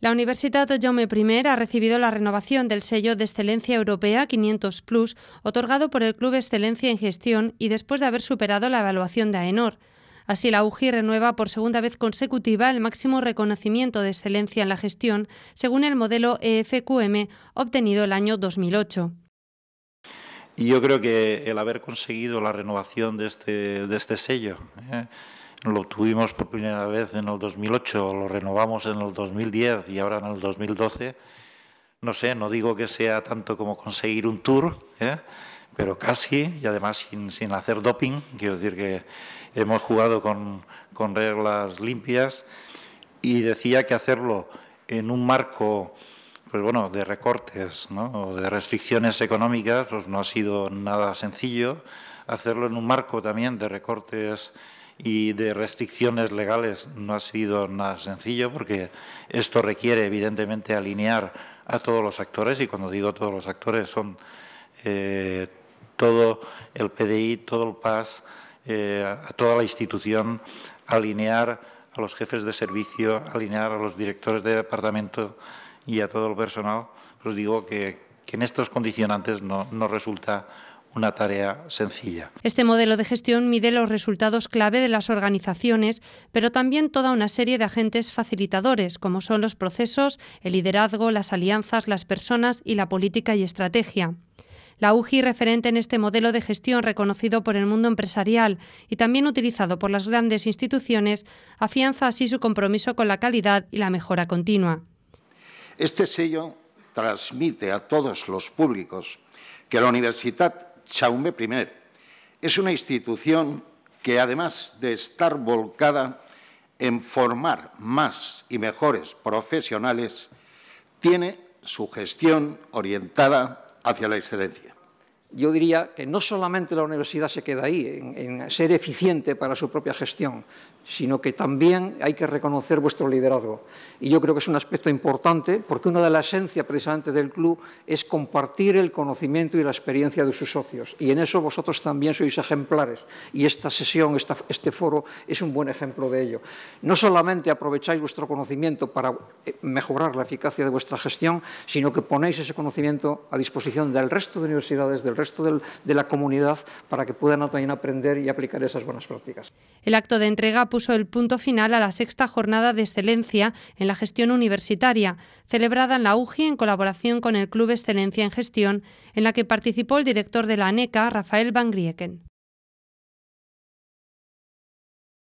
La Universidad Jaume I ha recibido la renovación del sello de Excelencia Europea 500 Plus, otorgado por el Club Excelencia en Gestión y después de haber superado la evaluación de AENOR. Así, la UGI renueva por segunda vez consecutiva el máximo reconocimiento de excelencia en la gestión, según el modelo EFQM obtenido el año 2008. Y yo creo que el haber conseguido la renovación de este, de este sello, ¿eh? Lo tuvimos por primera vez en el 2008, lo renovamos en el 2010 y ahora en el 2012. No sé, no digo que sea tanto como conseguir un tour, ¿eh? pero casi, y además sin, sin, hacer doping. Quiero decir que hemos jugado con, con reglas limpias y decía que hacerlo en un marco pues bueno, de recortes ¿no? o de restricciones económicas pues no ha sido nada sencillo. Hacerlo en un marco también de recortes y de restricciones legales no ha sido nada sencillo porque esto requiere evidentemente alinear a todos los actores y cuando digo todos los actores son eh, todo el PDI, todo el PAS, eh, toda la institución, alinear a los jefes de servicio, alinear a los directores de departamento y a todo el personal, pues digo que, que en estos condicionantes no, no resulta una tarea sencilla. Este modelo de gestión mide los resultados clave de las organizaciones, pero también toda una serie de agentes facilitadores, como son los procesos, el liderazgo, las alianzas, las personas y la política y estrategia. La UGI, referente en este modelo de gestión reconocido por el mundo empresarial y también utilizado por las grandes instituciones, afianza así su compromiso con la calidad y la mejora continua. Este sello transmite a todos los públicos que la universidad Chaume I. Es una institución que, además de estar volcada en formar más y mejores profesionales, tiene su gestión orientada hacia la excelencia. Yo diría que no solamente la universidad se queda ahí, en, en ser eficiente para su propia gestión, sino que también hay que reconocer vuestro liderazgo. Y yo creo que es un aspecto importante porque una de las esencias precisamente del club es compartir el conocimiento y la experiencia de sus socios. Y en eso vosotros también sois ejemplares. Y esta sesión, esta, este foro, es un buen ejemplo de ello. No solamente aprovecháis vuestro conocimiento para eh, mejorar la eficacia de vuestra gestión, sino que ponéis ese conocimiento a disposición del resto de universidades, del resto de la comunidad, para que puedan también aprender y aplicar esas buenas prácticas. El acto de entrega puso el punto final a la sexta jornada de excelencia en la gestión universitaria, celebrada en la UGI en colaboración con el Club Excelencia en Gestión, en la que participó el director de la ANECA, Rafael Van Grieken.